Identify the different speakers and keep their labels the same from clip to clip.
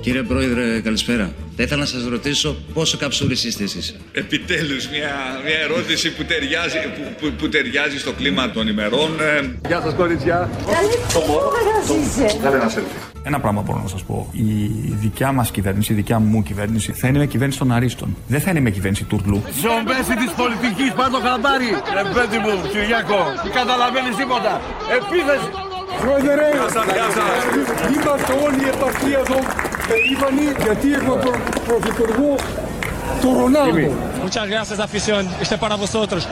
Speaker 1: Κύριε Πρόεδρε, καλησπέρα. Θα ήθελα να σας ρωτήσω πόσο καψούρης είστε εσείς.
Speaker 2: Επιτέλους μια, μια ερώτηση που ταιριάζει, που, που, που ταιριάζει στο κλίμα των ημερών. Ε,
Speaker 3: Γεια σας κορίτσια.
Speaker 4: Κάνε ένα selfie.
Speaker 3: Ένα πράγμα μπορώ να σας πω. Η δικιά μας κυβέρνηση, η δικιά μου κυβέρνηση θα είναι με κυβέρνηση των Αρίστων. Δεν θα είναι με κυβέρνηση τουρλού.
Speaker 5: Ζομπέση της πολιτικής, πάρ' το χαμπάρι. Ρε παιδί μου, Κυριάκο, δεν καταλαβαίνεις τίποτα. Επίθεση.
Speaker 6: Πρόεδρε, είμαστε όλοι η επαρχία εδώ περήφανοι γιατί έχουμε προ- πρωθυπουργό τον Ρονάλντο.
Speaker 7: Muchas gracias, afición. Este es para vosotros.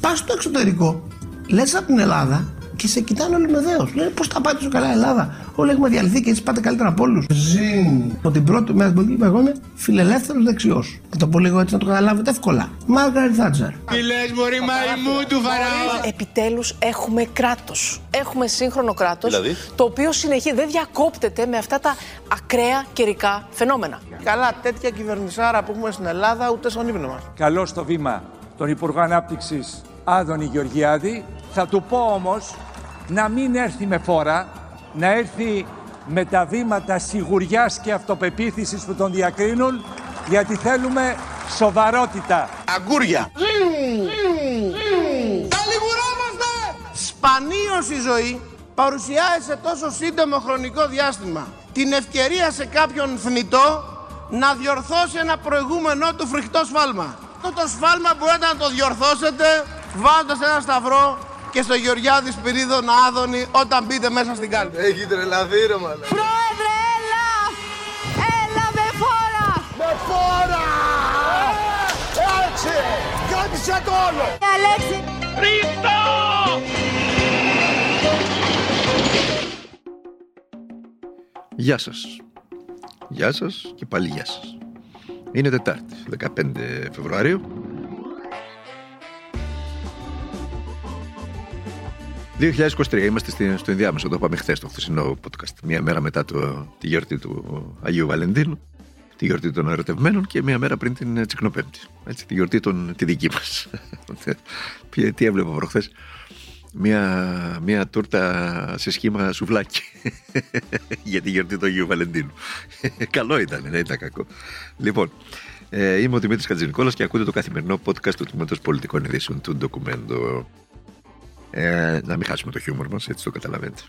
Speaker 8: Πας στο εξωτερικό, λες από την Ελλάδα και σε κοιτάνε όλοι με δέος. Λένε πώς τα πάτε τόσο καλά η Ελλάδα. Όλοι έχουμε διαλυθεί και έτσι πάτε καλύτερα από όλους. Ζήν. Από την πρώτη μέρα στην πολιτική εγώ είμαι φιλελεύθερος δεξιός. Να το πω λίγο έτσι να το καταλάβετε εύκολα. Μάργαρη Θάτσερ.
Speaker 5: Τι λες μωρή μαϊμού του Φαραώ.
Speaker 9: Επιτέλους έχουμε κράτος. Έχουμε σύγχρονο κράτος,
Speaker 4: Δηλαδή;
Speaker 9: το οποίο συνεχίζει, δεν διακόπτεται με αυτά τα ακραία καιρικά φαινόμενα.
Speaker 8: Καλά, τέτοια κυβερνησάρα που έχουμε στην Ελλάδα ούτε στον ύπνο μας.
Speaker 10: Καλώ στο βήμα τον Υπουργό Ανάπτυξης Άδωνη Γεωργιάδη. Θα του πω όμως να μην έρθει με φόρα, να έρθει με τα βήματα σιγουριάς και αυτοπεποίθησης που τον διακρίνουν, γιατί θέλουμε σοβαρότητα.
Speaker 8: Αγκούρια.
Speaker 5: Τα λιγουρόμαστε.
Speaker 8: Σπανίως η ζωή παρουσιάζει σε τόσο σύντομο χρονικό διάστημα την ευκαιρία σε κάποιον θνητό να διορθώσει ένα προηγούμενό του φρικτό σφάλμα. Αυτό το σφάλμα μπορείτε να το διορθώσετε βάζοντας ένα σταυρό και στο Γεωργιάδης Σπυρίδων Άδωνη όταν μπείτε μέσα στην κάλπη.
Speaker 4: Έχει τρελαθεί ρε μαλάκα.
Speaker 9: Πρόεδρε, έλα! Έλα με φόρα!
Speaker 5: Με φόρα. Έτσι. Κράτησε το όλο.
Speaker 9: Αλέξη!
Speaker 4: Γεια σας. Γεια σας και πάλι γεια σας. Είναι Τετάρτη, 15 Φεβρουαρίου. 2023, είμαστε στη- στο ενδιάμεσο, το είπαμε χθες το χθεσινό podcast. Μία μέρα μετά το, τη γιορτή του Αγίου Βαλεντίνου, τη γιορτή των ερωτευμένων και μία μέρα πριν την Τσικνοπέμπτη. Έτσι, τη γιορτή των, τη δική μας. Ποια- Τι έβλεπα προχθές; Μία, μία τούρτα σε σχήμα σουβλάκι για τη γιορτή του Αγίου Βαλεντίνου. Καλό ήταν, δεν ήταν κακό. Λοιπόν, ε, είμαι ο Δημήτρης Χατζηνικόλας και ακούτε το καθημερινό podcast του Τμήματος Πολιτικών Ειδήσεων του Ντοκουμέντο. Ε, να μην χάσουμε το χιούμορ μας, έτσι το καταλαβαίνετε.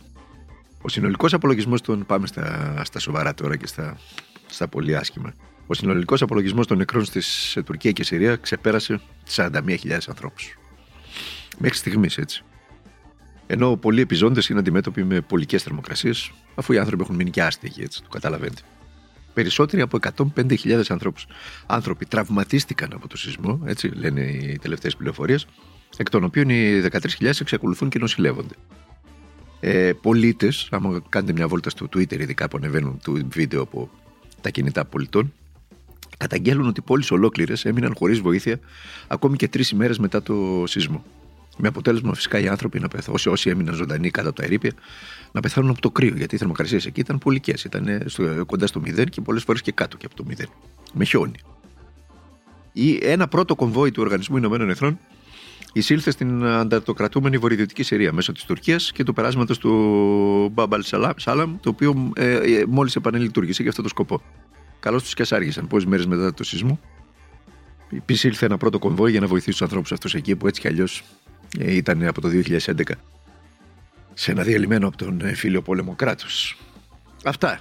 Speaker 4: Ο συνολικός απολογισμός των... Πάμε στα, στα σοβαρά τώρα και στα, στα πολύ άσχημα. Ο συνολικός απολογισμός των νεκρών στις ε, Τουρκία και Συρία ξεπέρασε τις 41.000 ανθρώπους. Μέχρι στιγμής έτσι. Ενώ πολλοί επιζώντες είναι αντιμέτωποι με πολικές θερμοκρασίες, αφού οι άνθρωποι έχουν μείνει και άστεγοι, έτσι το καταλαβαίνετε. Περισσότεροι από 105.000 ανθρώπους, άνθρωποι τραυματίστηκαν από το σεισμό, έτσι λένε οι τελευταίες πληροφορίες, εκ των οποίων οι 13.000 εξακολουθούν και νοσηλεύονται. Ε, Πολίτες, άμα κάνετε μια βόλτα στο Twitter, ειδικά που ανεβαίνουν το βίντεο από τα κινητά πολιτών, καταγγέλνουν ότι πόλεις ολόκληρες έμειναν χωρίς βοήθεια ακόμη και τρεις ημέρες μετά το σεισμό. Με αποτέλεσμα φυσικά οι άνθρωποι να πεθάνουν, όσοι, όσοι έμειναν ζωντανοί κάτω από τα ερήπια, να πεθάνουν από το κρύο. Γιατί οι θερμοκρασίες εκεί ήταν πολικέ. Ήταν στο, κοντά στο μηδέν και πολλές φορές και κάτω και από το μηδέν. Με χιόνι. Ή ένα πρώτο κομβόι του Οργανισμού Ηνωμένων Εθνών εισήλθε στην ανταρτοκρατούμενη βορειοδυτική Συρία μέσω της Τουρκίας και του περάσματος του Μπάμπαλ Σάλαμ, το οποίο ε, ε, μόλις επανελειτουργήσε για αυτό το σκοπό. Καλώς τους και άργησαν πόσες μέρες μετά το σεισμό. Επίση ήρθε ένα πρώτο κομβόι για να βοηθήσει τους ανθρώπους αυτούς εκεί που έτσι κι αλλιώς ήταν από το 2011 σε ένα διαλυμένο από τον ε, φίλιο πόλεμο κράτος. Αυτά.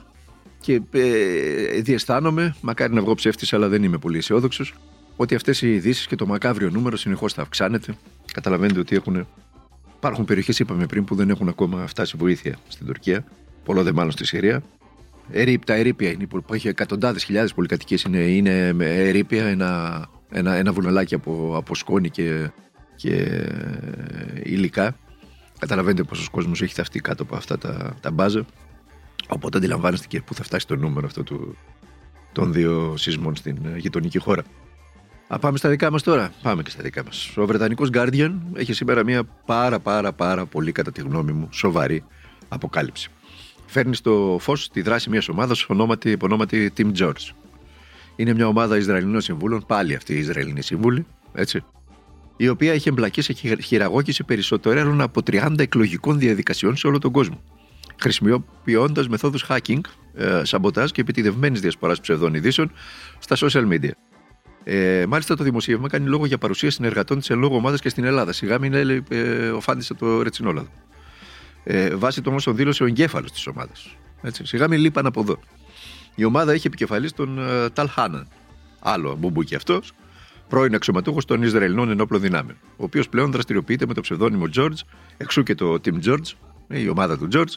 Speaker 4: Και ε, διαισθάνομαι, μακάρι να βγω ψεύτης, αλλά δεν είμαι πολύ αισιόδοξος, ότι αυτές οι ειδήσεις και το μακάβριο νούμερο συνεχώς θα αυξάνεται. Καταλαβαίνετε ότι έχουν, υπάρχουν περιοχές, είπαμε πριν, που δεν έχουν ακόμα φτάσει βοήθεια στην Τουρκία. Πολλό δε μάλλον στη Συρία. Ερήπ, τα ερήπια είναι που έχει εκατοντάδες χιλιάδες πολυκατοικίες. Είναι, είναι με ερήπια, ένα, ένα, ένα βουνολάκι από, από σκόνη και, και ε, υλικά. Καταλαβαίνετε πόσος κόσμος έχει ταυτεί κάτω από αυτά τα, τα μπάζα. Οπότε αντιλαμβάνεστε και πού θα φτάσει το νούμερο αυτό του, των δύο σεισμών στην ε, γειτονική χώρα. Α, πάμε στα δικά μας τώρα. Πάμε και στα δικά μας. Ο Βρετανικός Guardian έχει σήμερα μια πάρα πάρα πάρα πολύ κατά τη γνώμη μου σοβαρή αποκάλυψη. Φέρνει στο φως τη δράση μιας ομάδας ονόματι, υπονόματι Team George. Είναι μια ομάδα Ισραηλινών συμβούλων, πάλι αυτή η Ισραηλινή σύμβουλη, έτσι, η οποία έχει εμπλακεί σε χει- χειραγώγηση περισσότερων από 30 εκλογικών διαδικασιών σε όλο τον κόσμο. χρησιμοποιώντας μεθόδους hacking, ε, σαμποτάζ και επιτηδευμένης διασποράς ψευδών ειδήσεων στα social media. Ε, μάλιστα το δημοσίευμα κάνει λόγο για παρουσία συνεργατών της εν λόγω ομάδας και στην Ελλάδα. Σιγά μην λέει ε, ο φάντης από το ρετσινόλαδο. Ε, βάσει το όμως τον δήλωσε ο εγκέφαλος της ομάδας. Σιγά μην λείπαν από εδώ. Η ομάδα έχει επικεφαλής τον ε, Ταλ Χάναν. Άλλο μπουμπούκι αυτός, πρώην αξιωματούχος των Ισραηλινών Ενόπλων Δυνάμεων, ο οποίος πλέον δραστηριοποιείται με το ψευδόνυμο George, εξού και το Team George, ε, η ομάδα του George,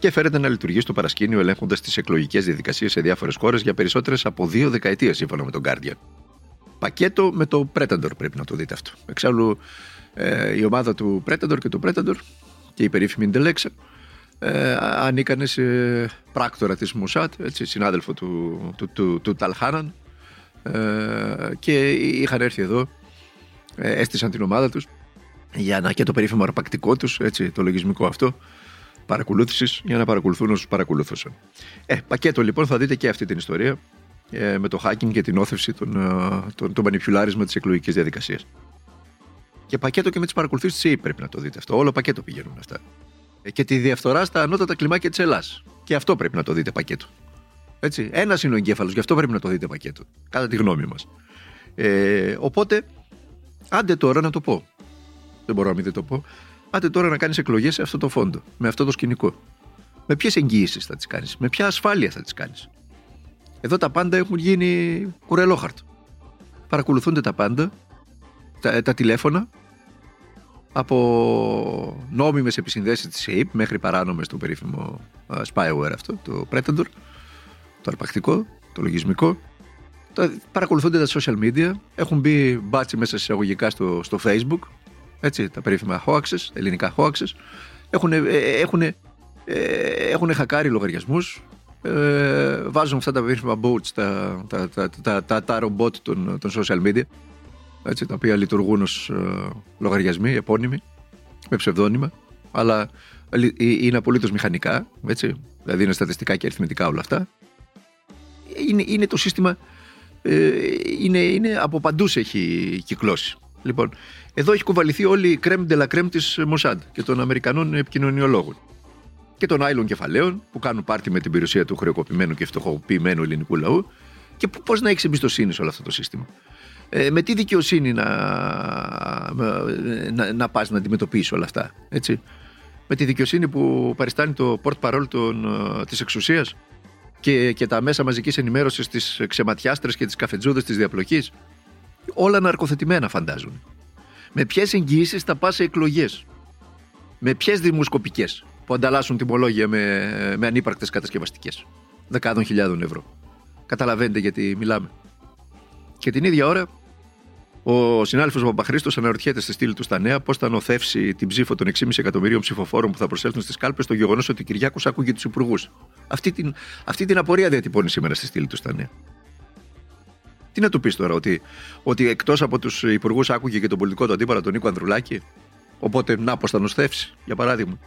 Speaker 4: και φέρεται να λειτουργεί στο παρασκήνιο ελέγχοντας τις εκλογικές διαδικασίες σε διάφορες χώρες για περισσότερες από δύο δεκαετίες, σύμφωνα με τον Guardian. Πακέτο με το Predator πρέπει να το δείτε αυτό. Εξάλλου, ε, η ομάδα του Predator και του Predator και η περίφημη Indelexa ε, ανήκανε σε πράκτορα της Μουσάτ, έτσι, συνάδελφο του, του, του, του Ταλχάναν ε, και είχαν έρθει εδώ, ε, έστησαν την ομάδα τους για να και το περίφημο αρπακτικό τους, έτσι, το λογισμικό αυτό, παρακολούθησης για να παρακολουθούν όσους παρακολουθούσαν. Ε, πακέτο λοιπόν θα δείτε και αυτή την ιστορία ε, με το hacking και την όθευση των, ε, τον, το μανιπιουλάρισμα της εκλογικής διαδικασίας. Και πακέτο και με τις παρακολουθήσεις τη ΕΕ πρέπει να το δείτε αυτό. Όλο πακέτο πηγαίνουν αυτά. Ε, και τη διαφθορά στα ανώτατα κλιμάκια της Ελλάδα. Και αυτό πρέπει να το δείτε πακέτο. Έτσι. Ένας είναι ο εγκέφαλος, γι' αυτό πρέπει να το δείτε πακέτο. Κατά τη γνώμη μας. Ε, οπότε, άντε τώρα να το πω. Δεν μπορώ να μην το πω. Άντε τώρα να κάνεις εκλογές σε αυτό το φόντο, με αυτό το σκηνικό. Με ποιες εγγύησει θα τις κάνεις, με ποια ασφάλεια θα τις κάνεις. Εδώ τα πάντα έχουν γίνει κουρελόχαρτο. Παρακολουθούνται τα πάντα, τα, τα τηλέφωνα, από νόμιμες επισυνδέσεις της ΑΕΠ μέχρι παράνομες το περίφημο spyware αυτό, το Predator, το αρπακτικό, το λογισμικό. Παρακολουθούνται τα social media, έχουν μπει μπάτσι μέσα σε εισαγωγικά στο, στο facebook, έτσι, τα περίφημα hoaxes, ελληνικά hoaxes, έχουν, έχουν, έχουν χακάρει λογαριασμούς, ε, βάζουν αυτά τα περίφημα bots, τα, τα, τα, τα, τα, τα ρομπότ των, των social media, έτσι, τα οποία λειτουργούν ως ε, λογαριασμοί, επώνυμοι, με ψευδόνυμα, αλλά ε, είναι απολύτως μηχανικά, έτσι, δηλαδή είναι στατιστικά και αριθμητικά όλα αυτά. Είναι, είναι το σύστημα, ε, είναι, είναι από παντού έχει κυκλώσει. Λοιπόν, εδώ έχει κουβαληθεί όλη η κρέμ de la crème της Μοσάντ και των Αμερικανών επικοινωνιολόγων και των άλλων κεφαλαίων που κάνουν πάρτι με την περιουσία του χρεοκοπημένου και φτωχοποιημένου ελληνικού λαού και πώς να έχεις εμπιστοσύνη σε όλο αυτό το σύστημα. Ε, με τι δικαιοσύνη να, να, να πας να αντιμετωπίσεις όλα αυτά. Έτσι; Με τη δικαιοσύνη που παριστάνει το πορτ παρόλ ε, της εξουσίας και, και τα μέσα μαζικής ενημέρωσης της ξεματιάστρες και τις καφετζούδες της διαπλοκής. Όλα ναρκοθετημένα φαντάζουν. Με ποιες εγγυήσεις θα πας σε εκλογές; Με ποιες δημοσκοπικές που ανταλλάσσουν τιμολόγια με, με ανύπαρκτες κατασκευαστικές; Δεκάδων χιλιάδων ευρώ. Καταλαβαίνετε γιατί μιλάμε. Και την ίδια ώρα ο συνάδελφο Παπαχρήστος αναρωτιέται στη στήλη του στα νέα πώς θα νοθεύσει την ψήφο των 6,5 εκατομμυρίων ψηφοφόρων που θα προσέλθουν στις κάλπες το γεγονός ότι ο Κυριάκος άκουγε τους υπουργούς. Αυτή την, αυτή την απορία διατυπώνει σήμερα στη στήλη του στα νέα. Τι να του πεις τώρα, ότι, ότι εκτός από τους υπουργούς άκουγε και τον πολιτικό του αντίπαλο τον Νίκο Ανδρουλάκη; Οπότε να πώ θα νοθεύσει, για παράδειγμα.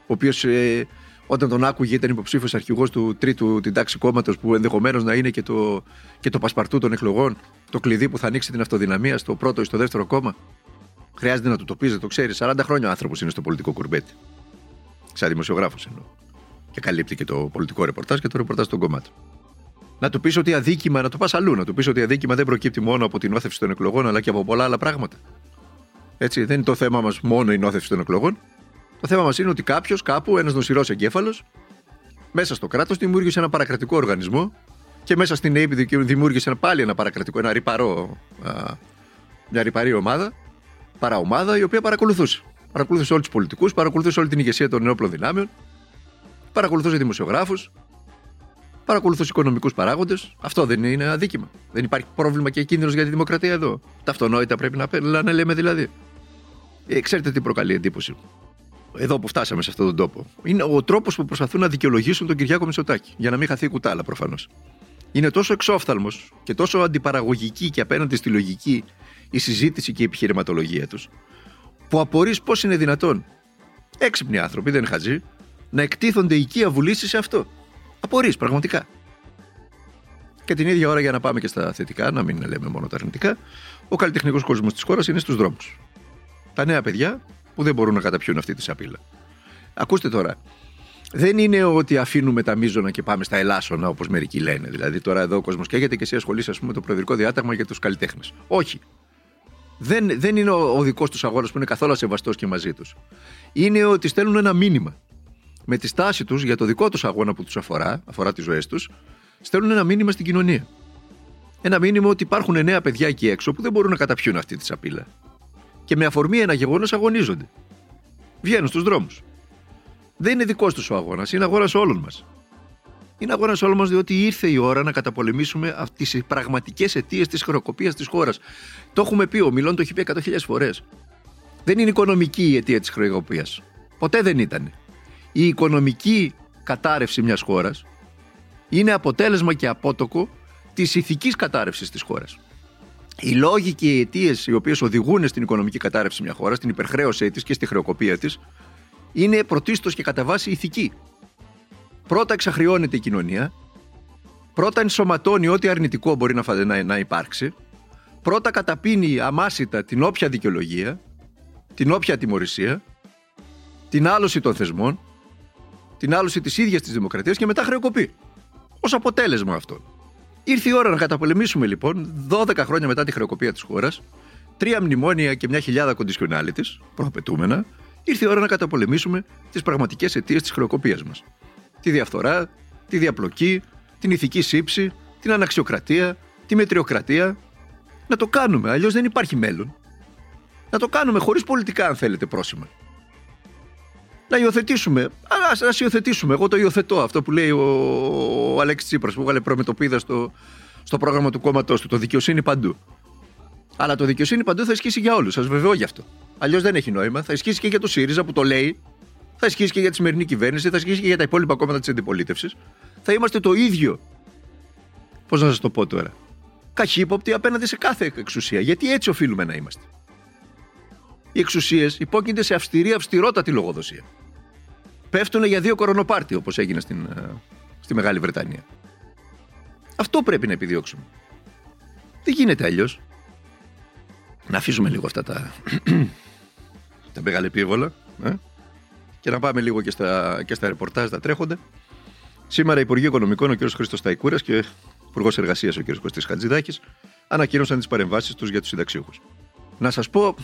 Speaker 4: Ο οποίος ε, όταν τον άκουγε ήταν υποψήφιος αρχηγός του τρίτου την τάξη κόμματος που ενδεχομένως να είναι και το, και το πασπαρτού των εκλογών, το κλειδί που θα ανοίξει την αυτοδυναμία στο πρώτο ή στο δεύτερο κόμμα; Χρειάζεται να του το πεις, δεν το ξέρεις. 40 χρόνια ο άνθρωπος είναι στο πολιτικό κουρμπέτι. Σαν δημοσιογράφος εννοώ. Και καλύπτει και το πολιτικό ρεπορτάζ και το ρεπορτάζ των κομμάτων. Να του πεις ότι αδίκημα, να το πας αλλού, να του πεις ότι αδίκημα δεν προκύπτει μόνο από την όθευση των εκλογών, αλλά και από πολλά άλλα πράγματα. Έτσι, δεν είναι το θέμα μας μόνο η νόθευση των εκλογών. Το θέμα μας είναι ότι κάποιος, κάπου, ένας νοσηρός εγκέφαλος, μέσα στο κράτος δημιούργησε ένα παρακρατικό οργανισμό και μέσα στην ΑΕΠ δημιούργησε πάλι ένα παρακρατικό, ένα ρηπαρό, μια ρηπαρή ομάδα, παραομάδα η οποία παρακολουθούσε. Παρακολουθούσε όλους τους πολιτικούς, παρακολουθούσε όλη την ηγεσία των νεόπλων δυνάμεων, παρακολουθούσε δημοσιογράφους, παρακολουθούσε οικονομικούς παράγοντες. Αυτό δεν είναι αδίκημα. Δεν υπάρχει πρόβλημα και κίνδυνος για τη δημοκρατία εδώ. Ταυτονόητα πρέπει να, να λέμε δηλαδή. Ε, ξέρετε τι προκαλεί εντύπωση εδώ που φτάσαμε σε αυτόν τον τόπο. Είναι ο τρόπος που προσπαθούν να δικαιολογήσουν τον Κυριάκο Μητσοτάκη. Για να μην χαθεί η κουτάλα προφανώς. Είναι τόσο εξόφθαλμος και τόσο αντιπαραγωγική και απέναντι στη λογική η συζήτηση και η επιχειρηματολογία τους, που απορρεί πώς είναι δυνατόν έξυπνοι άνθρωποι, δεν είναι χαζοί, να εκτίθονται οικία βουλήσει σε αυτό. Απορρεί, πραγματικά. Και την ίδια ώρα, για να πάμε και στα θετικά, να μην λέμε μόνο τα αρνητικά, ο καλλιτεχνικός κόσμος της χώρας είναι στους δρόμους. Τα νέα παιδιά που δεν μπορούν να καταπιούν αυτή τη σαπίλα. Ακούστε τώρα. δεν είναι ότι αφήνουμε τα μείζωνα και πάμε στα ελάσσονα, όπως μερικοί λένε. Δηλαδή, τώρα εδώ ο κόσμος καίγεται και εσύ ασχολείσαι, ας πούμε, με το προεδρικό διάταγμα για τους καλλιτέχνες. Όχι. Δεν, δεν είναι ο, ο δικός τους αγώνας που είναι καθόλου σεβαστό και μαζί τους. Είναι ότι στέλνουν ένα μήνυμα. Με τη στάση τους για το δικό τους αγώνα που τους αφορά, αφορά τις ζωές τους, στέλνουν ένα μήνυμα στην κοινωνία. Ένα μήνυμα ότι υπάρχουν νέα παιδιά εκεί έξω που δεν μπορούν να καταπιούν αυτή τη σαπίλα. Και με αφορμή ένα γεγονός αγωνίζονται. Βγαίνουν στους δρόμους. Δεν είναι δικός τους ο αγώνας, είναι αγώνας όλων μας. Είναι αγώνας όλων μας διότι ήρθε η ώρα να καταπολεμήσουμε τι πραγματικές αιτίες της χρεοκοπίας της χώρας. Το έχουμε πει, ο Μιλόν το έχει πει 100.000 φορές. Δεν είναι οικονομική η αιτία της χρεοκοπίας. Ποτέ δεν ήταν. Η οικονομική κατάρρευση μιας χώρας είναι αποτέλεσμα και απότοκο της ηθικής κατάρρευσης της χώρας. Οι λόγοι και οι αιτίες οι οποίες οδηγούν στην οικονομική κατάρρευση μιας χώρας, στην υπερχρέωσή της και στη χρεοκοπία της, είναι πρωτίστως και κατά βάση ηθική. Πρώτα εξαχρειώνεται η κοινωνία, πρώτα ενσωματώνει ό,τι αρνητικό μπορεί να, να, να υπάρξει, πρώτα καταπίνει αμάσιτα την όποια δικαιολογία, την όποια τιμωρησία, την άλωση των θεσμών, την άλωση της ίδιας της δημοκρατίας και μετά χρεοκοπεί. Ω αποτέλεσμα αυτών. Ήρθε η ώρα να καταπολεμήσουμε λοιπόν, 12 χρόνια μετά τη χρεοκοπία της χώρας, τρία μνημόνια και μια χιλιάδα κοντισιονάλη τη, προαπαιτούμενα, ήρθε η ώρα να καταπολεμήσουμε τις πραγματικές αιτίες της χρεοκοπίας μας. Τη διαφθορά, τη διαπλοκή, την ηθική σύψη, την αναξιοκρατία, τη μετριοκρατία. Να το κάνουμε, αλλιώς δεν υπάρχει μέλλον. Να το κάνουμε χωρίς πολιτικά, αν θέλετε, πρόσημα. Να υιοθετήσουμε. Α υιοθετήσουμε. Εγώ το υιοθετώ. Αυτό που λέει ο, ο Αλέξης Τσίπρας που έβγαλε προμετωπίδα στο, στο πρόγραμμα του κόμματός του. Το δικαιοσύνη παντού. Αλλά το δικαιοσύνη παντού θα ισχύσει για όλους. Σας βεβαιώ γι' αυτό. Αλλιώς δεν έχει νόημα. Θα ισχύσει και για το ΣΥΡΙΖΑ που το λέει. Θα ισχύσει και για τη σημερινή κυβέρνηση. Θα ισχύσει και για τα υπόλοιπα κόμματα της αντιπολίτευσης. Θα είμαστε το ίδιο. Πώς να σας το πω τώρα. Καχύποπτοι απέναντι σε κάθε εξουσία. Γιατί έτσι οφείλουμε να είμαστε. Οι εξουσίες υπόκεινται σε αυστηρή, αυστηρότατη λογοδοσία. Πέφτουν για δύο κορονοπάρτι όπως έγινε στην, ε, στη Μεγάλη Βρετανία. Αυτό πρέπει να επιδιώξουμε. Δεν γίνεται αλλιώς; Να αφήσουμε λίγο αυτά τα, τα μεγάλα επίβολα ε; και να πάμε λίγο και στα, και στα ρεπορτάζ, τα τρέχονται. Σήμερα οι Υπουργοί Οικονομικών, ο κ. Χρήστος Ταϊκούρα και Υπουργός Εργασίας, ο κ. Κωστής Χατζηδάκης, ανακοίνωσαν τις παρεμβάσεις τους για τους συνταξιούχους. Να σας πω,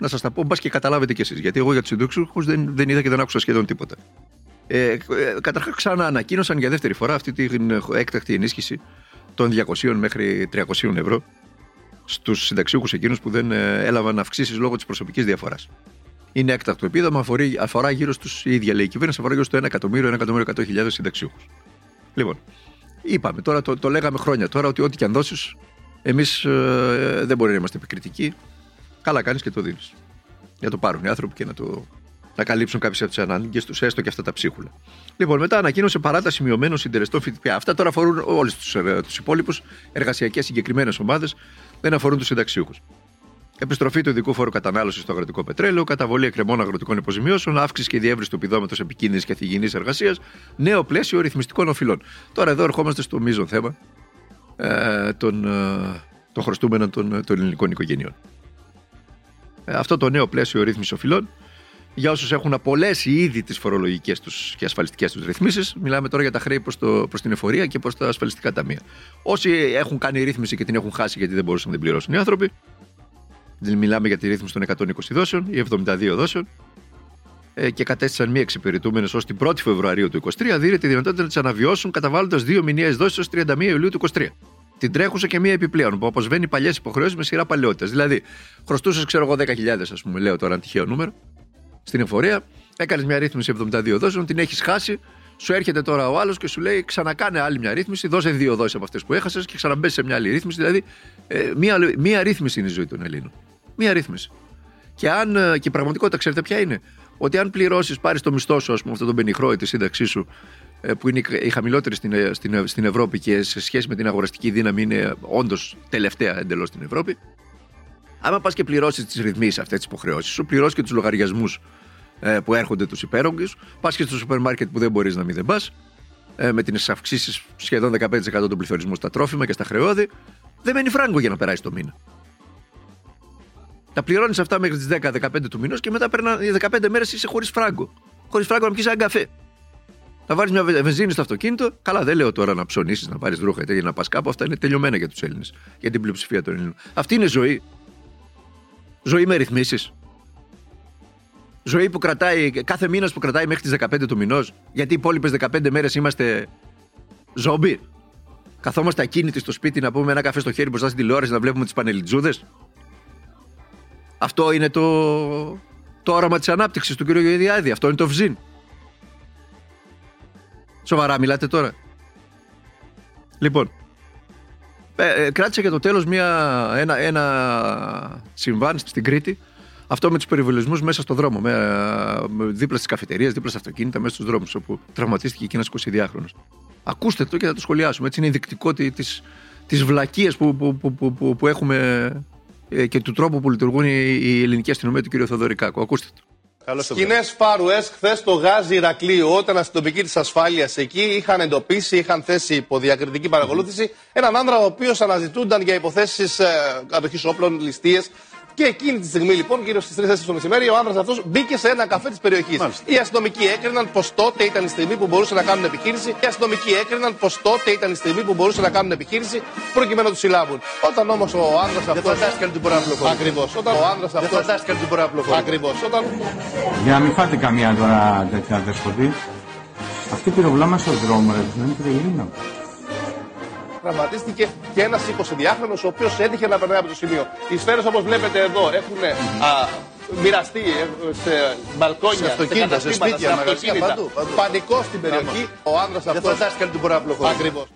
Speaker 4: να σας τα πω, μπας και καταλάβετε κι εσείς. Γιατί εγώ για τους συνταξιούχου δεν, δεν είδα και δεν άκουσα σχεδόν τίποτα. Ε, ε, Καταρχάς, ξανά ανακοίνωσαν για δεύτερη φορά αυτή την έκτακτη ενίσχυση των 200 μέχρι 300 ευρώ στους συνταξιούχους εκείνους που δεν ε, έλαβαν αυξήσεις λόγω της προσωπικής διαφοράς. Είναι έκτακτο επίδομα, αφορά γύρω στους. η ίδια λέει η κυβέρνηση, αφορά γύρω στο 1 εκατομμύριο, 1 εκατομμύριο 100.000 συνταξιούχους. Λοιπόν, είπαμε τώρα, το, το λέγαμε χρόνια τώρα, ότι ό,τι και αν δώσεις, εμείς ε, δεν μπορεί να είμαστε επικριτικοί. Καλά κάνεις και το δίνεις. Για το πάρουν οι άνθρωποι και να, το, να καλύψουν κάποιες από τις ανάγκες τους, έστω και αυτά τα ψίχουλα. Λοιπόν, μετά ανακοίνωσε παράταση μειωμένων συντελεστών ΦΠΑ. Αυτά τώρα αφορούν όλους τους ε, υπόλοιπους εργασιακές συγκεκριμένες ομάδες δεν αφορούν τους συνταξιούχους. Επιστροφή του ειδικού φόρου κατανάλωσης στο αγροτικό πετρέλαιο, καταβολή εκκρεμών αγροτικών υποζημιώσεων, αύξηση και διεύρυνση του επιδόματος επικίνδυνης και θηγενή εργασίας, νέο πλαίσιο ρυθμιστικών οφειλών. Τώρα εδώ ερχόμαστε στο μείζον θέμα ε, των, ε, των χρωστούμενων των, των ελληνικών οικογενειών. Ε, αυτό το νέο πλαίσιο ρύθμιση οφειλών για όσους έχουν απολέσει ήδη τις φορολογικές τους και ασφαλιστικές τους ρυθμίσεις, μιλάμε τώρα για τα χρέη προς την εφορία και προς τα ασφαλιστικά ταμεία. Όσοι έχουν κάνει ρύθμιση και την έχουν χάσει γιατί δεν μπορούσαν να την πληρώσουν οι άνθρωποι, μιλάμε για τη ρύθμιση των 120 δόσεων ή 72 δόσεων, ε, και κατέστησαν μη εξυπηρετούμενες ως την 1η Φεβρουαρίου του 2023, δίνει τη δυνατότητα να τις αναβιώσουν καταβάλλοντας δύο μηνιαίες δόσεις ως 31 Ιουλίου του 2023. Την τρέχουσα και μία επιπλέον, που αποσβαίνει παλιές υποχρεώσεις με σειρά παλαιότητα. Δηλαδή, χρωστούσες, ξέρω εγώ, 10.000, ας πούμε, λέω τώρα ένα τυχαίο νούμερο, στην εφορία, έκανες μια ρύθμιση 72 δόσεων, την έχεις χάσει, σου έρχεται τώρα ο άλλος και σου λέει ξανακάνε άλλη μια ρύθμιση, δώσε δύο δόσεις από αυτές που έχασες και ξαναμπέσει σε μια άλλη ρύθμιση. Δηλαδή, ε, μια, μια ρύθμιση είναι η ζωή των Ελλήνων. Μια ρύθμιση. Και, αν, ε, και η πραγματικότητα, ξέρετε ποια είναι, ότι αν πληρώσεις, πάρεις το μισθό σου, ας πούμε, αυτό τον πενιχρό ή τη σύνταξή σου, ε, που είναι η χαμηλότερη στην, ε, στην, στην Ευρώπη και σε σχέση με την αγοραστική δύναμη είναι όντως τελευταία εντελώς στην Ευρώπη. Άμα πας και πληρώσεις τις ρυθμίσεις αυτές τις υποχρεώσεις σου, πληρώσεις και τους λογαριασμούς ε, που έρχονται τους υπέρογκου, πας και στο σούπερ μάρκετ που δεν μπορείς να μην δεν πας, ε, με τις αυξήσεις σχεδόν 15% των πληθωρισμού στα τρόφιμα και στα χρεώδη, δεν μένει φράγκο για να περάσει το μήνα. Τα πληρώνεις αυτά μέχρι τις 10-15 του μηνός και μετά περνά, 15 μέρες είσαι χωρίς φράγκο. Χωρίς φράγκο να πιεις ένα καφέ. Να βάλεις μια βε- βενζίνη στο αυτοκίνητο. Καλά, δεν λέω τώρα να ψωνίσεις, να πάρει ρούχα ή να πας κάπου. Αυτά είναι τελειωμένα για τους Έλληνες. Για την πλειοψηφία των Ελλήνων. Αυτή είναι ζωή. Ζωή με ρυθμίσεις. Ζωή που κρατάει, κάθε μήνας που κρατάει μέχρι τις 15 του μηνός. Γιατί οι υπόλοιπες 15 μέρες είμαστε ζόμπι. Καθόμαστε ακίνητοι στο σπίτι να πούμε ένα καφέ στο χέρι μπροστά στην τηλεόραση να βλέπουμε τις πανελιτζούδε. Αυτό είναι το, το όραμα της ανάπτυξης του κ. Γεωργιάδη. Αυτό είναι το βζίν. Σοβαρά μιλάτε τώρα. Λοιπόν, ε, ε, κράτησα για το τέλος μια, ένα, ένα συμβάν στην Κρήτη αυτό με τους περιβολισμούς μέσα στο δρόμο, με, με, δίπλα στις καφετερίε, δίπλα στα αυτοκίνητα, μέσα στους δρόμους, όπου τραυματίστηκε και ένας 22χρονο. Ακούστε το και θα το σχολιάσουμε. Έτσι είναι ενδεικτικό της της βλακείας που, που, που, που, που, που έχουμε ε, και του τρόπου που λειτουργούν η, η ελληνική αστυνομία του κ. Θοδωρικάκου. Ακούστε το.
Speaker 11: Σκηνές Φάρου Έσ χθες στο γάζι Ηρακλείου, όταν αστυνομικοί της ασφάλειας εκεί είχαν εντοπίσει, είχαν θέσει υπό διακριτική παρακολούθηση έναν άνδρα ο οποίος αναζητούνταν για υποθέσεις ε, κατοχής όπλων, ληστείες. Και εκείνη τη στιγμή, λοιπόν, γύρω στις 3 το μεσημέρι, ο άνδρας αυτός μπήκε σε ένα καφέ της περιοχής. Οι αστυνομικοί έκριναν πως τότε ήταν η στιγμή που μπορούσαν να κάνουν επιχείρηση. Οι αστυνομικοί έκριναν πως τότε ήταν η στιγμή που μπορούσαν να κάνουν επιχείρηση προκειμένου να τους συλλάβουν. Όταν όμως ο άνδρας αυτό. Δεν φαντάστηκε ότι μπορεί να πλοκώσει. Ακριβώς. Όταν ο άνδρας αυτό. Δεν φαντάστηκε ότι μπορεί να πλοκώσει. Ακριβώς. Όταν.
Speaker 12: Για να μην φάτε καμία τώρα τέτοια δεσποτή. Αυτή πήρε βλάμα στον δρόμο, ρε, δεν είναι Ελληνό.
Speaker 11: Τραυματίστηκε και ένας 22χρονο ο οποίος έτυχε να περνάει από το σημείο. Οι σφαίρες όπως βλέπετε εδώ έχουν α, μοιραστεί ε, σε μπαλκόνια,
Speaker 4: Σε αυτοκίνητα, σε
Speaker 11: καταστήματα,
Speaker 4: σπίτια, μαγαζιά,
Speaker 11: αυτοκίνητα.
Speaker 4: παντού, παντού.
Speaker 11: Πανικό στην περιοχή. Ο άνδρας αυτός.
Speaker 4: Δεν φαντάστηκε ότι μπορεί να πλοκώσει.
Speaker 11: Ακριβώς.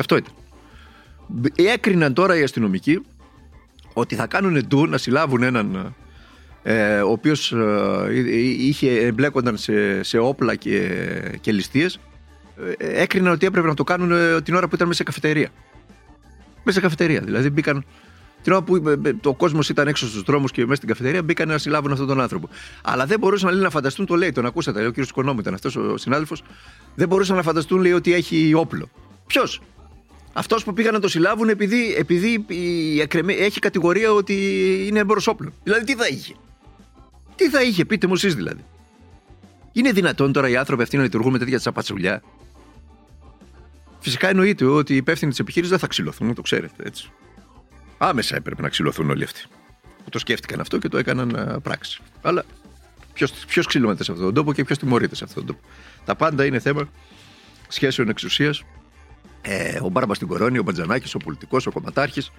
Speaker 4: Αυτό ήταν. Μπ- Έκριναν τώρα οι αστυνομικοί ότι θα κάνουν ντου να συλλάβουν έναν ε, ο οποίος είχε εμπλέκονταν σε, σε όπλα και, και ληστείες ε, έκριναν ότι έπρεπε να το κάνουν ε, την ώρα που ήταν μέσα σε καφετερία. Μέσα σε καφετερία. Δηλαδή μπήκαν. Την ώρα που ε, ε, το κόσμος ήταν έξω στους δρόμους και μέσα στην καφετερία, μπήκαν να συλλάβουν αυτόν τον άνθρωπο. Αλλά δεν μπορούσαν λέει, να φανταστούν, το λέει, τον ακούσατε, λέει, ο κύριος Οικονόμου ήταν αυτός ο συνάδελφος, δεν μπορούσαν να φανταστούν λέει, ότι έχει όπλο. Ποιος; Αυτός που πήγαν να το συλλάβουν επειδή, επειδή η εκρεμέ- έχει κατηγορία ότι είναι έμπορο όπλων. Δηλαδή τι θα είχε; Τι θα είχε, πείτε μου εσείς δηλαδή. Είναι δυνατόν τώρα οι άνθρωποι αυτοί να λειτουργούν με τέτοια τσαπατσουλιά; Φυσικά εννοείται ότι οι υπεύθυνοι της επιχείρησης δεν θα ξυλωθούν, το ξέρετε έτσι. Άμεσα έπρεπε να ξυλωθούν όλοι αυτοί. Που το σκέφτηκαν αυτό και το έκαναν α, πράξη. Αλλά ποιος ξυλώνεται σε αυτόν τον τόπο και ποιος τιμωρείται σε αυτόν τον τόπο. Τα πάντα είναι θέμα σχέσεων εξουσίας. Ε, ο Μπάρμπας στην Κορώνη, ο Μπατζανάκης, ο πολιτικός, ο κομματάρχης.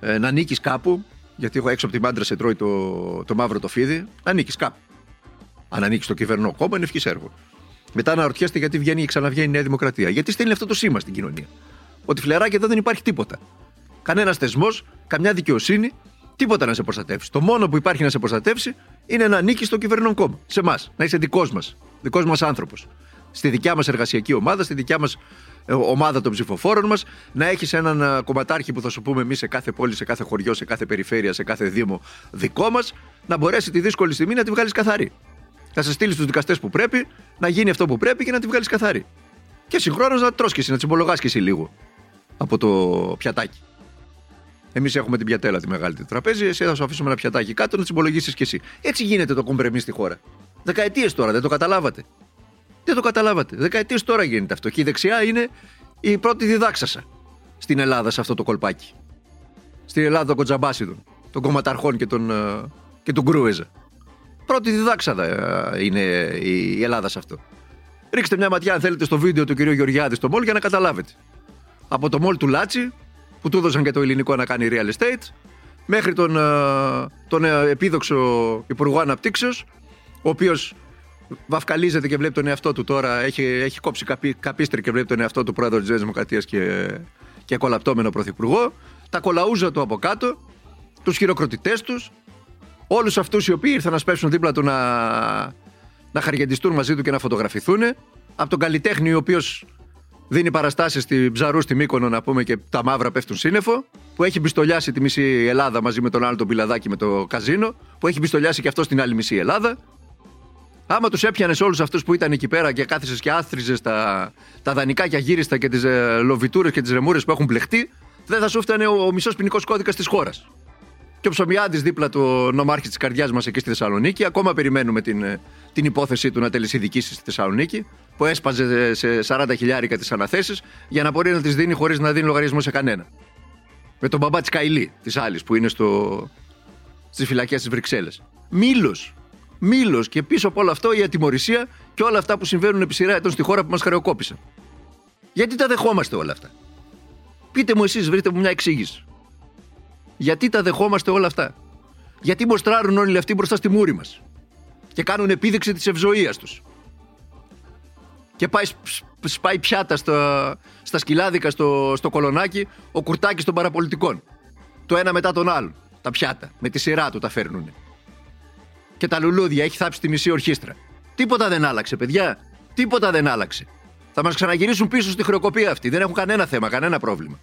Speaker 4: Ε, να νίκεις κάπου, γιατί εγώ έξω από την πάντρα σε τρώει το, το μαύρο το φίδι. Να νίκεις κάπου. Αν ανήκεις στο κυβερνό κόμμα, είναι ευχής έργο. Μετά αναρωτιέστε γιατί βγαίνει και ξαναβγαίνει η Νέα Δημοκρατία. Γιατί στέλνει αυτό το σήμα στην κοινωνία. Ότι φλεράκι εδώ δεν υπάρχει τίποτα. Κανένας θεσμός, καμιά δικαιοσύνη, τίποτα να σε προστατεύσει. Το μόνο που υπάρχει να σε προστατεύσει είναι να ανήκεις στο κυβερνόν κόμμα. Σε εμάς. Να είσαι δικός μας. Δικός μας άνθρωπος. Στη δικιά μας εργασιακή ομάδα, στη δικιά μας ομάδα των ψηφοφόρων μας, να έχεις έναν α, κομματάρχη που θα σου πούμε εμεί σε κάθε πόλη, σε κάθε χωριό, σε κάθε περιφέρεια, σε κάθε δήμο δικό μας, να μπορέσει τη δύσκολη στιγμή να τη βγάλεις καθαρή. Θα σε στείλει στους δικαστές που πρέπει, να γίνει αυτό που πρέπει και να τη βγάλεις καθαρή. Και συγχρόνως να τρως και εσύ, να τσιμπολογάς και εσύ λίγο από το πιατάκι. Εμείς έχουμε την πιατέλα τη μεγάλη τη τραπέζι, εσύ θα σου αφήσουμε ένα πιατάκι κάτω να τσιμπολογήσεις κι εσύ. Έτσι γίνεται το κομπρεμί στη χώρα. Δεκαετίες τώρα, δεν το καταλάβατε. Δεν το καταλάβατε. Δεκαετίες τώρα γίνεται αυτό. Και η δεξιά είναι η πρώτη διδάξασα στην Ελλάδα σε αυτό το κολπάκι. Στην Ελλάδα των κοντζαμπάσιδων, των κομματαρχών και των, ε, και του Γκρούεζα. Πρώτη διδάξαδα ε, είναι η Ελλάδα σε αυτό. Ρίξτε μια ματιά αν θέλετε στο βίντεο του κυρίου Γεωργιάδη στο μόλ για να καταλάβετε. Από το μόλ του Λάτσι, που του έδωσαν και το ελληνικό να κάνει real estate, μέχρι τον, ε, τον ε, επίδοξο Υπουργό Αναπτύξεως, ο οποίος βαφκαλίζεται και βλέπει τον εαυτό του τώρα, έχει, έχει κόψει καπί, καπίστρι και βλέπει τον εαυτό του πρόεδρο της Δημοκρατίας και, και κολαπτώμενο πρωθυπουργό, τα κολαούζα του από κάτω, τους χειροκροτητές τους, όλους αυτούς οι οποίοι ήρθαν να σπέσουν δίπλα του να, να χαριεντιστούν μαζί του και να φωτογραφηθούν, από τον καλλιτέχνη ο οποίος δίνει παραστάσεις στη Ψαρού, στη Μύκονο να πούμε και τα μαύρα πέφτουν σύννεφο, που έχει μπιστολιάσει τη μισή Ελλάδα μαζί με τον άλλο τον πιλαδάκι με το καζίνο, που έχει μπιστολιάσει και αυτό στην άλλη μισή Ελλάδα. Άμα τους έπιανες όλους αυτούς που ήταν εκεί πέρα και κάθισες και άθριζε τα, τα δανεικά και αγύριστα και τις ε, λοβιτούρες και τις ρεμούρες που έχουν πλεχτεί, δεν θα σου έφτανε ο, ο μισός ποινικός κώδικας της χώρας. Και ο Ψωμιάδη δίπλα του νομάρχη της καρδιάς μας εκεί στη Θεσσαλονίκη. Ακόμα περιμένουμε την, ε, την υπόθεσή του να τελεσει διοικήσει στη Θεσσαλονίκη. Που έσπαζε σε 40 χιλιάρικα τις αναθέσεις για να μπορεί να τις δίνει χωρίς να δίνει λογαριασμό σε κανένα. Με τον μπαμπά της Καηλή της άλλης που είναι στο, στις φυλακές της Βρυξέλλες. Μήλος. Μήλος. Και πίσω από όλο αυτό η ατιμορρησία και όλα αυτά που συμβαίνουν επί σειρά ετών στη χώρα που μας χρεοκόπησαν. Γιατί τα δεχόμαστε όλα αυτά; Πείτε μου εσείς, βρείτε μου μια εξήγηση. Γιατί τα δεχόμαστε όλα αυτά; Γιατί μοστράρουν όλοι αυτοί μπροστά στη μούρη μας; Και κάνουν επίδειξη της ευζοίας τους; Και πάει, σπάει πιάτα στα, στα σκυλάδικα στο, στο κολονάκι ο κουρτάκι των παραπολιτικών. Το ένα μετά τον άλλον. Τα πιάτα. Με τη σειρά του τα φέρνουνε. Και τα λουλούδια έχει θάψει τη μισή ορχήστρα. Τίποτα δεν άλλαξε, παιδιά. Τίποτα δεν άλλαξε. Θα μας ξαναγυρίσουν πίσω στη χρεοκοπία αυτή. Δεν έχουν κανένα θέμα, κανένα πρόβλημα.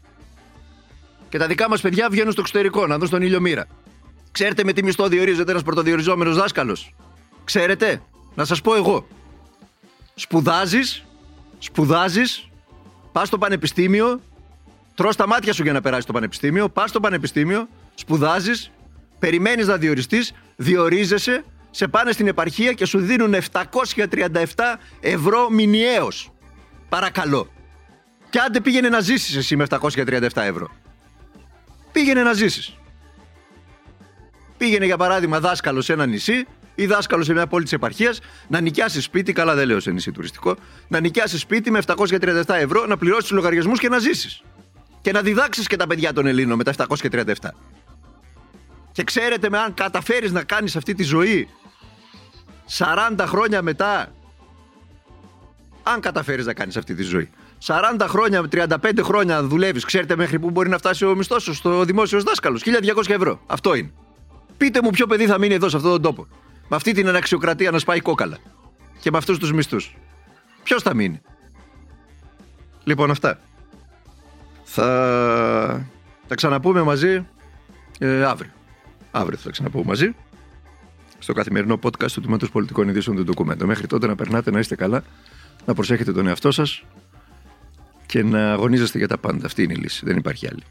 Speaker 4: Και τα δικά μας παιδιά βγαίνουν στο εξωτερικό να δουν στον ήλιο μοίρα. Ξέρετε με τι μισθό διορίζεται ένας πρωτοδιοριζόμενος δάσκαλος; Ξέρετε, να σας πω εγώ. Σπουδάζεις, σπουδάζεις, πας στο πανεπιστήμιο, τρώ τα μάτια σου για να περάσεις το πανεπιστήμιο, πας στο πανεπιστήμιο, σπουδάζεις, περιμένεις να διοριστείς, διορίζεσαι, σε πάνε στην επαρχία και σου δίνουν 737 ευρώ μηνιαίως. Παρακαλώ. Και άντε πήγαινε να ζήσεις εσύ με 737 ευρώ. Πήγαινε να ζήσεις. Πήγαινε για παράδειγμα δάσκαλο σε ένα νησί ή δάσκαλο σε μια πόλη της επαρχίας να νοικιάσει σπίτι, καλά δεν λέω σε νησί τουριστικό, να νοικιάσει σπίτι με 737 ευρώ, να πληρώσεις τους λογαριασμούς και να ζήσεις. Και να διδάξεις και τα παιδιά των Ελλήνων με τα 737. Και ξέρετε με αν καταφέρεις να κάνεις αυτή τη ζωή 40 χρόνια μετά αν καταφέρεις να κάνεις αυτή τη ζωή. 40 χρόνια, 35 χρόνια δουλεύεις Ξέρετε μέχρι που μπορεί να φτάσει ο μισθός σου Στο δημόσιος δάσκαλος. 1200 ευρώ, αυτό είναι. Πείτε μου ποιο παιδί θα μείνει εδώ σε αυτόν τον τόπο. Με αυτή την αναξιοκρατία να σπάει κόκαλα. Και με αυτούς τους μισθούς. Ποιος θα μείνει. Λοιπόν αυτά. Θα τα ξαναπούμε μαζί ε, αύριο. Αύριο θα τα ξαναπούμε μαζί στο καθημερινό podcast του Τμήματος Πολιτικών Ειδήσεων του Ντοκουμέντο. Μέχρι τότε να περνάτε, να είστε καλά, να προσέχετε τον εαυτό σας και να αγωνίζεστε για τα πάντα. Αυτή είναι η λύση. Δεν υπάρχει άλλη.